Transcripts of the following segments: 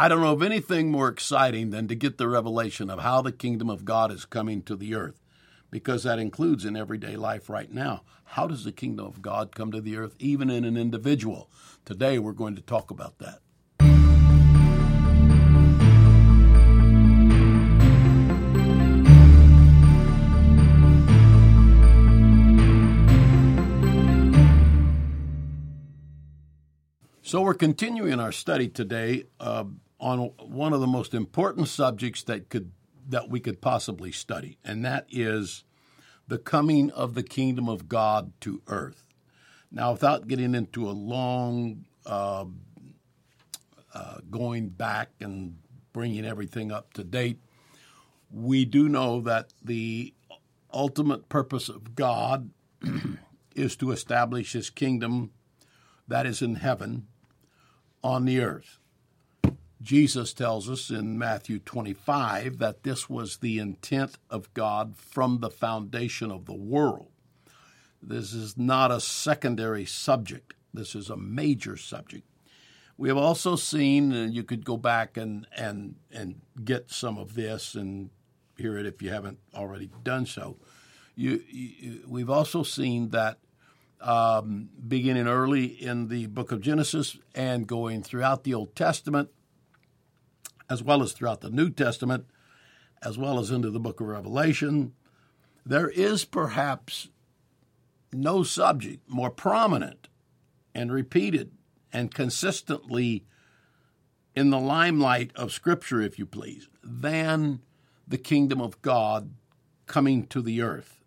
I don't know of anything more exciting than to get the revelation of how the kingdom of God is coming to the earth, because that includes in everyday life right now. How does the kingdom of God come to the earth, even in an individual? Today, we're going to talk about that. So, we're continuing our study today uh, on one of the most important subjects that could that we could possibly study, and that is the coming of the kingdom of God to earth. Now, without getting into a long uh, uh, going back and bringing everything up to date, we do know that the ultimate purpose of God is to establish His kingdom that is in heaven on the earth. Jesus tells us in Matthew 25 that this was the intent of God from the foundation of the world. This is not a secondary subject, this is a major subject. We have also seen, and you could go back and, and, and get some of this and hear it if you haven't already done so. You, you, we've also seen that um, beginning early in the book of Genesis and going throughout the Old Testament, as well as throughout the New Testament, as well as into the book of Revelation, there is perhaps no subject more prominent and repeated and consistently in the limelight of Scripture, if you please, than the kingdom of God coming to the earth.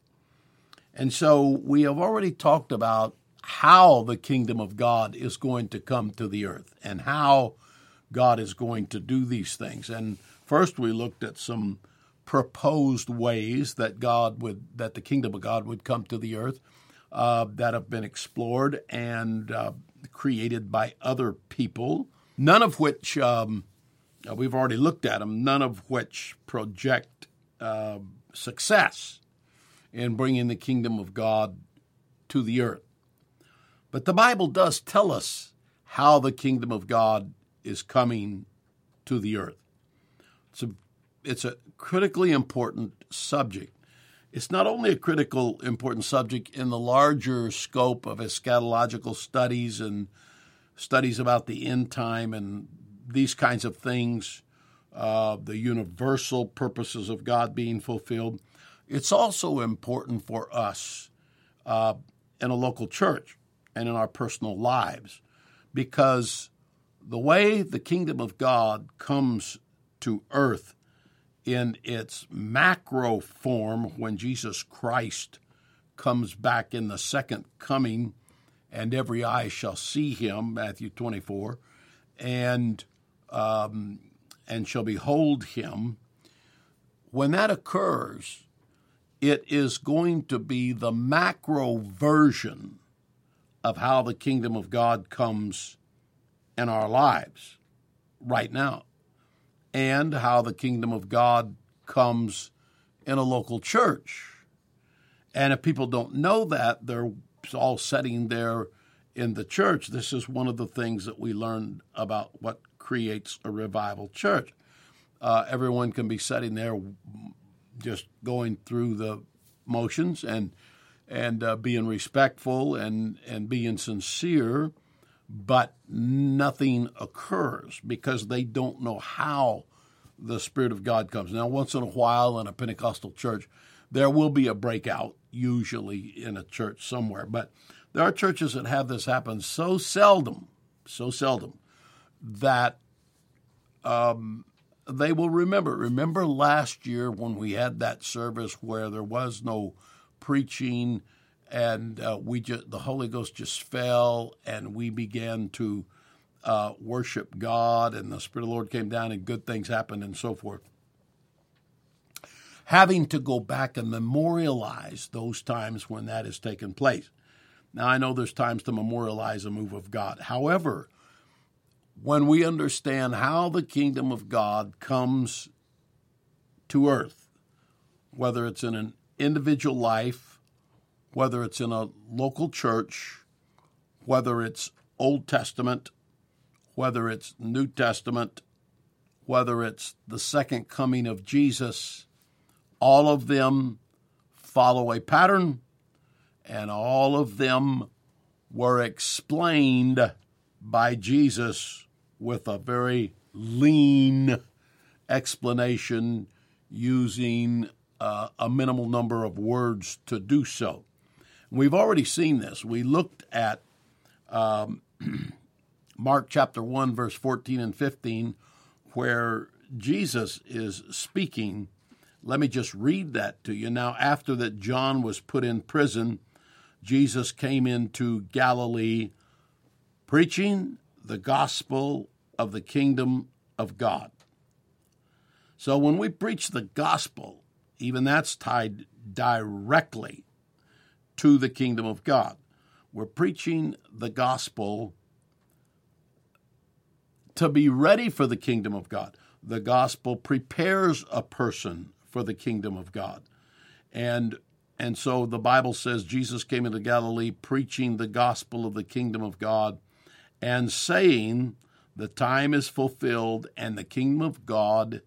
And so we have already talked about how the kingdom of God is going to come to the earth and how God is going to do these things. And first we looked at some proposed ways that God would that the kingdom of God would come to the earth uh, that have been explored and uh, created by other people, none of which um, uh, we've already looked at them, none of which project uh, success in bringing the kingdom of God to the earth. But the Bible does tell us how the kingdom of God is coming to the earth. It's a, it's a critically important subject. It's not only a critical important subject in the larger scope of eschatological studies and studies about the end time and these kinds of things, uh, the universal purposes of God being fulfilled. It's also important for us uh, in a local church and in our personal lives because the way the kingdom of God comes to earth in its macro form when Jesus Christ comes back in the second coming and every eye shall see him Matthew 24 and um, and shall behold him when that occurs it is going to be the macro version of how the kingdom of God comes in our lives right now, and how the kingdom of God comes in a local church. And if people don't know that, they're all sitting there in the church. This is one of the things that we learned about what creates a revival church. Uh, everyone can be sitting there just going through the motions and and uh, being respectful and and being sincere, but nothing occurs because they don't know how the Spirit of God comes. Now, once in a while in a Pentecostal church, there will be a breakout, usually in a church somewhere, but there are churches that have this happen so seldom, so seldom that um, they will remember. Remember last year when we had that service where there was no preaching and uh, we just the Holy Ghost just fell and we began to uh, worship God and the Spirit of the Lord came down and good things happened and so forth. Having to go back and memorialize those times when that has taken place. Now I know there's times to memorialize a move of God. However, when we understand how the kingdom of God comes to earth, whether it's in an individual life, whether it's in a local church, whether it's Old Testament, whether it's New Testament, whether it's the second coming of Jesus, all of them follow a pattern, and all of them were explained by Jesus with a very lean explanation using uh, a minimal number of words to do so. We've already seen this. We looked at um, Mark chapter 1, verse 14 and 15, where Jesus is speaking. Let me just read that to you. Now, after that John was put in prison, Jesus came into Galilee preaching the gospel of the kingdom of God. So when we preach the gospel, even that's tied directly to the kingdom of God. We're preaching the gospel to be ready for the kingdom of God. The gospel prepares a person for the kingdom of God. And and so the Bible says Jesus came into Galilee preaching the gospel of the kingdom of God and saying, The time is fulfilled and the kingdom of God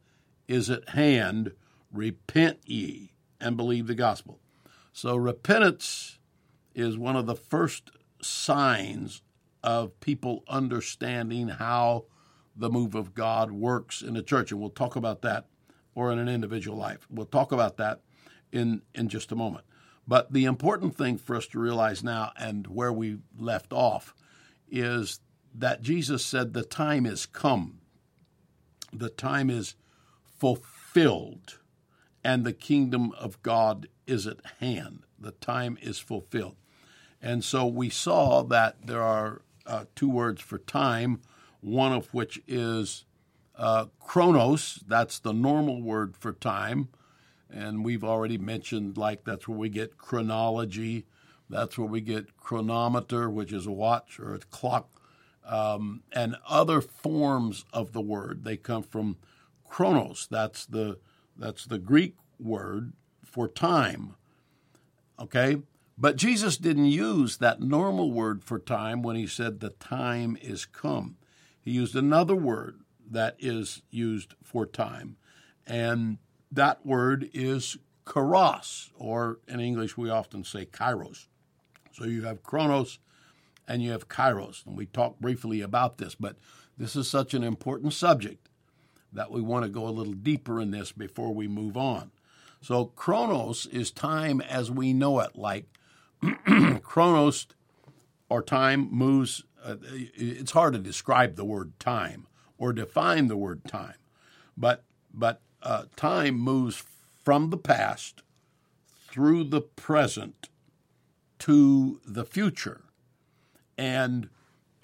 is at hand. Repent ye and believe the gospel. So repentance is one of the first signs of people understanding how the move of God works in the church. And we'll talk about that or in an individual life. We'll talk about that in, in just a moment. But the important thing for us to realize now and where we left off is that Jesus said, The time is come, the time is fulfilled, and the kingdom of God is at hand. The time is fulfilled. And so we saw that there are uh, two words for time, one of which is uh, chronos, that's the normal word for time. And we've already mentioned, like, that's where we get chronology, that's where we get chronometer, which is a watch or a clock, um, and other forms of the word. They come from chronos, that's the, that's the Greek word for time. Okay? But Jesus didn't use that normal word for time when he said the time is come. He used another word that is used for time, and that word is kairos, or in English we often say kairos. So you have chronos and you have kairos, and we talked briefly about this, but this is such an important subject that we want to go a little deeper in this before we move on. So chronos is time as we know it, like chronos or time moves. Uh, it's hard to describe the word time or define the word time, but but uh, time moves from the past through the present to the future, and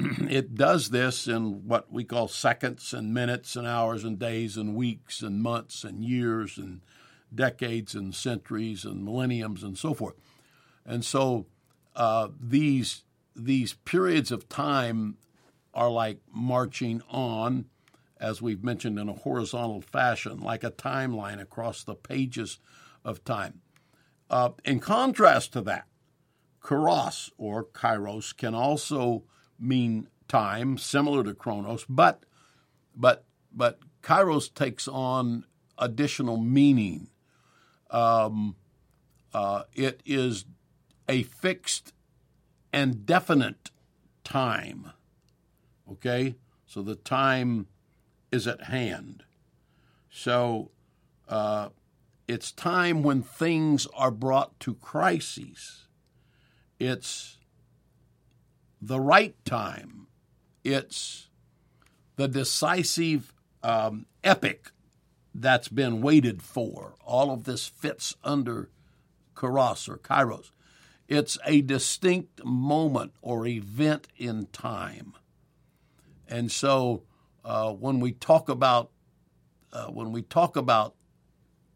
it does this in what we call seconds and minutes and hours and days and weeks and months and years and decades and centuries and millenniums and so forth. And so uh, these these periods of time are like marching on, as we've mentioned, in a horizontal fashion, like a timeline across the pages of time. Uh, in contrast to that, kairos or kairos can also mean time, similar to chronos, but but but kairos takes on additional meaning. Um, uh, it is a fixed and definite time. Okay? So the time is at hand. So uh, it's time when things are brought to crises. It's the right time. It's the decisive um, epic that's been waited for. All of this fits under kairos or kairos. It's a distinct moment or event in time. And so uh, when we talk about uh, when we talk about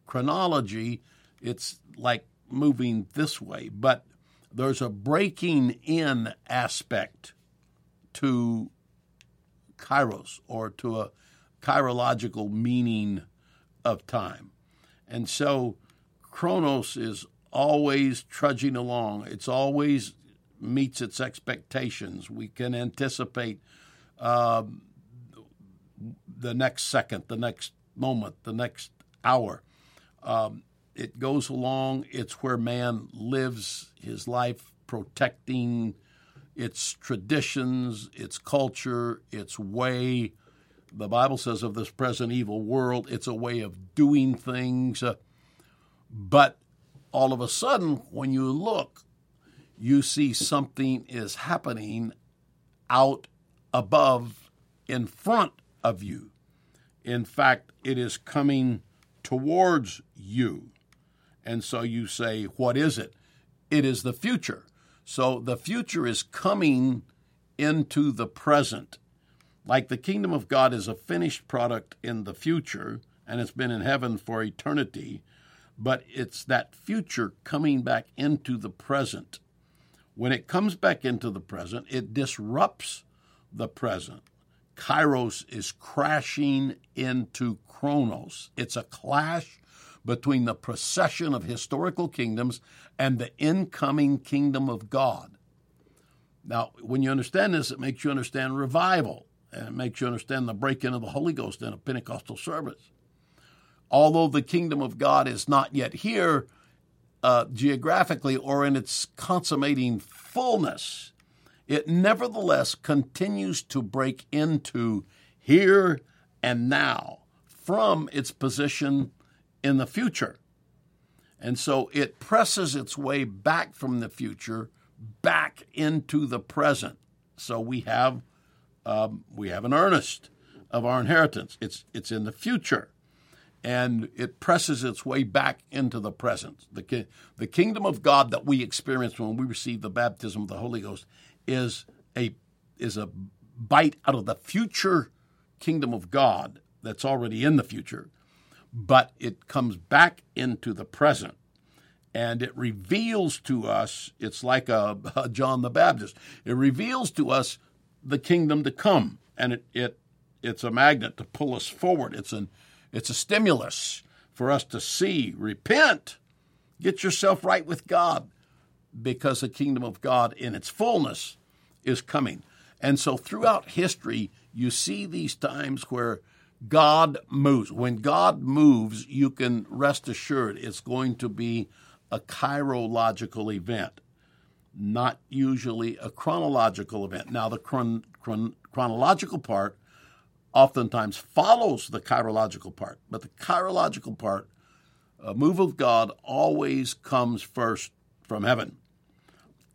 chronology, it's like moving this way, but there's a breaking in aspect to kairos or to a kairological meaning of time. And so chronos is always trudging along. It's always meets its expectations. We can anticipate uh, the next second, the next moment, the next hour. Um, it goes along. It's where man lives his life protecting its traditions, its culture, its way. The Bible says of this present evil world, it's a way of doing things. Uh, but all of a sudden, when you look, you see something is happening out above in front of you. In fact, it is coming towards you. And so you say, What is it? It is the future. So the future is coming into the present. Like the kingdom of God is a finished product in the future, and it's been in heaven for eternity, but it's that future coming back into the present. When it comes back into the present, it disrupts the present. Kairos is crashing into Chronos. It's a clash between the procession of historical kingdoms and the incoming kingdom of God. Now, when you understand this, it makes you understand revival and it makes you understand the break in of the Holy Ghost in a Pentecostal service. Although the kingdom of God is not yet here uh, geographically or in its consummating fullness, it nevertheless continues to break into here and now from its position in the future. And so it presses its way back from the future back into the present. So we have um, we have an earnest of our inheritance. It's it's in the future, and it presses its way back into the present. The the kingdom of God that we experience when we receive the baptism of the Holy Ghost is a is a bite out of the future kingdom of God that's already in the future, but it comes back into the present and it reveals to us, it's like a, a, John the Baptist, it reveals to us the kingdom to come. And it, it it's a magnet to pull us forward. It's an it's a stimulus for us to see, repent, get yourself right with God, because the kingdom of God in its fullness is coming. And so throughout history, you see these times where God moves. When God moves, you can rest assured it's going to be a kairological event, not usually a chronological event. Now, the chron- chron- chronological part oftentimes follows the kairological part, but the kairological part, a move of God, always comes first from heaven.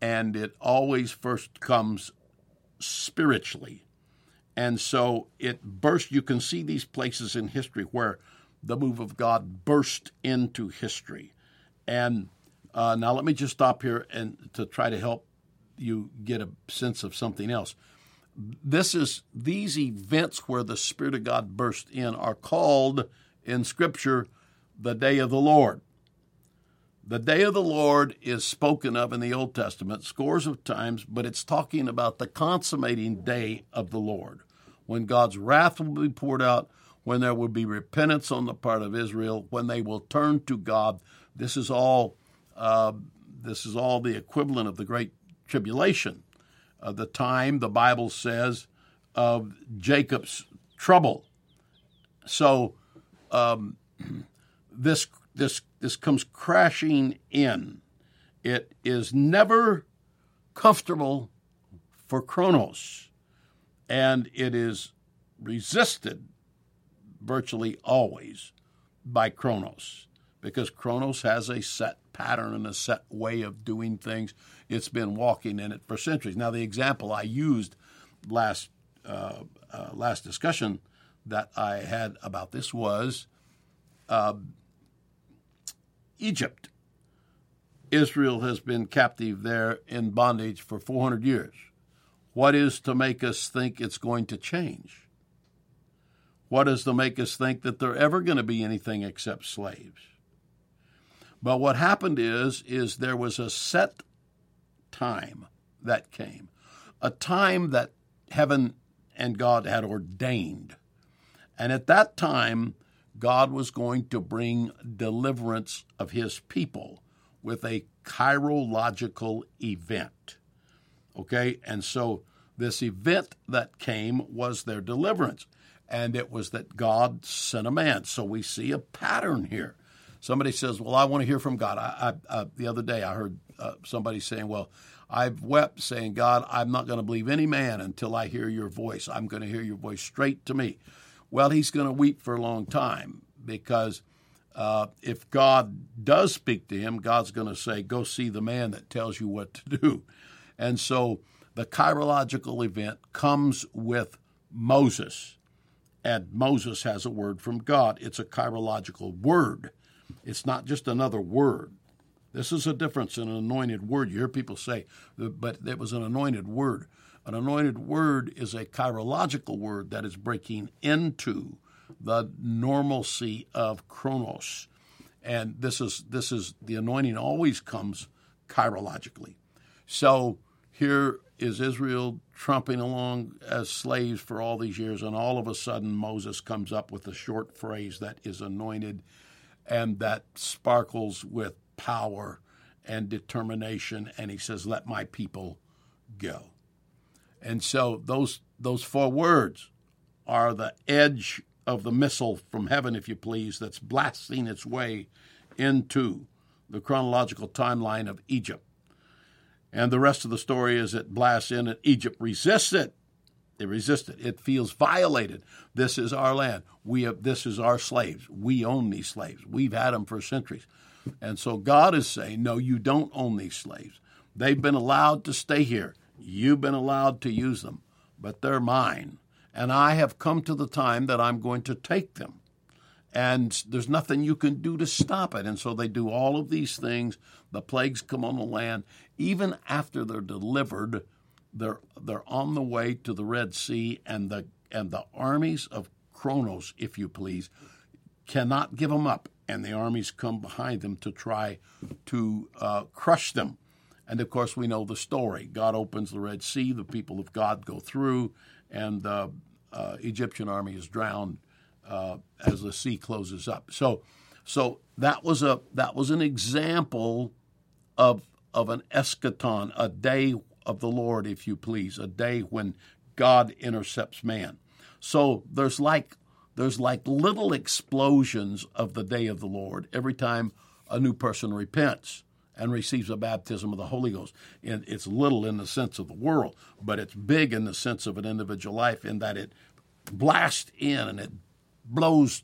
And it always first comes spiritually. And so it burst. You can see these places in history where the move of God burst into history. And uh, now let me just stop here and to try to help you get a sense of something else. This is these events where the Spirit of God burst in are called in Scripture the day of the Lord. The day of the Lord is spoken of in the Old Testament scores of times, but it's talking about the consummating day of the Lord, when God's wrath will be poured out, when there will be repentance on the part of Israel, when they will turn to God. This is all. Uh, this is all the equivalent of the Great Tribulation, uh, the time the Bible says of Jacob's trouble. So, um, this this this comes crashing in. It is never comfortable for Chronos, and it is resisted virtually always by Chronos because Chronos has a set pattern and a set way of doing things. It's been walking in it for centuries. Now, the example I used last uh, uh, last discussion that I had about this was uh, Egypt. Israel has been captive there in bondage for 400 years. What is to make us think it's going to change? What is to make us think that they're ever going to be anything except slaves? But what happened is is there was a set time that came, a time that heaven and God had ordained. And at that time, God was going to bring deliverance of his people with a kairological event. Okay, and so this event that came was their deliverance. and it was that God sent a man. So we see a pattern here. Somebody says, "Well, I want to hear from God." I, I, the other day, I heard uh, somebody saying, "Well, I've wept, saying, God, I'm not going to believe any man until I hear your voice. I'm going to hear your voice straight to me." Well, he's going to weep for a long time because uh, if God does speak to him, God's going to say, "Go see the man that tells you what to do." And so the kairological event comes with Moses, and Moses has a word from God. It's a kairological word. It's not just another word. This is a difference in an anointed word. You hear people say, but it was an anointed word. An anointed word is a kairological word that is breaking into the normalcy of chronos. And this is this is the anointing always comes kairologically. So here is Israel trumping along as slaves for all these years, and all of a sudden Moses comes up with a short phrase that is anointed and that sparkles with power and determination, and he says, Let my people go. And so those those four words are the edge of the missile from heaven, if you please, that's blasting its way into the chronological timeline of Egypt. And the rest of the story is it blasts in and Egypt resists it. They resist it. It feels violated. This is our land. We have, this is our slaves. We own these slaves. We've had them for centuries. And so God is saying, no, you don't own these slaves. They've been allowed to stay here. You've been allowed to use them, but they're mine. And I have come to the time that I'm going to take them. And there's nothing you can do to stop it. And so they do all of these things. The plagues come on the land. Even after they're delivered, they're they're on the way to the Red Sea, and the and the armies of Chronos, if you please, cannot give them up, and the armies come behind them to try to uh, crush them. And of course, we know the story. God opens the Red Sea, the people of God go through, and the uh, Egyptian army is drowned uh, as the sea closes up. So, so that was a that was an example of of an eschaton, a day of the Lord, if you please, a day when God intercepts man. So there's like there's like little explosions of the day of the Lord every time a new person repents and receives a baptism of the Holy Ghost. And it's little in the sense of the world, but it's big in the sense of an individual life in that it blasts in and it blows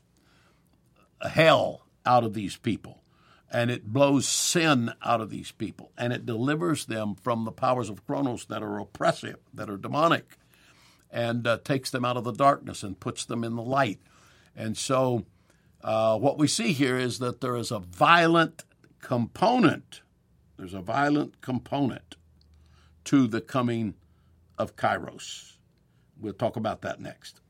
hell out of these people and it blows sin out of these people and it delivers them from the powers of Chronos that are oppressive, that are demonic, and uh, takes them out of the darkness and puts them in the light. And so, uh, what we see here is that there is a violent component. There's a violent component to the coming of Kairos. We'll talk about that next.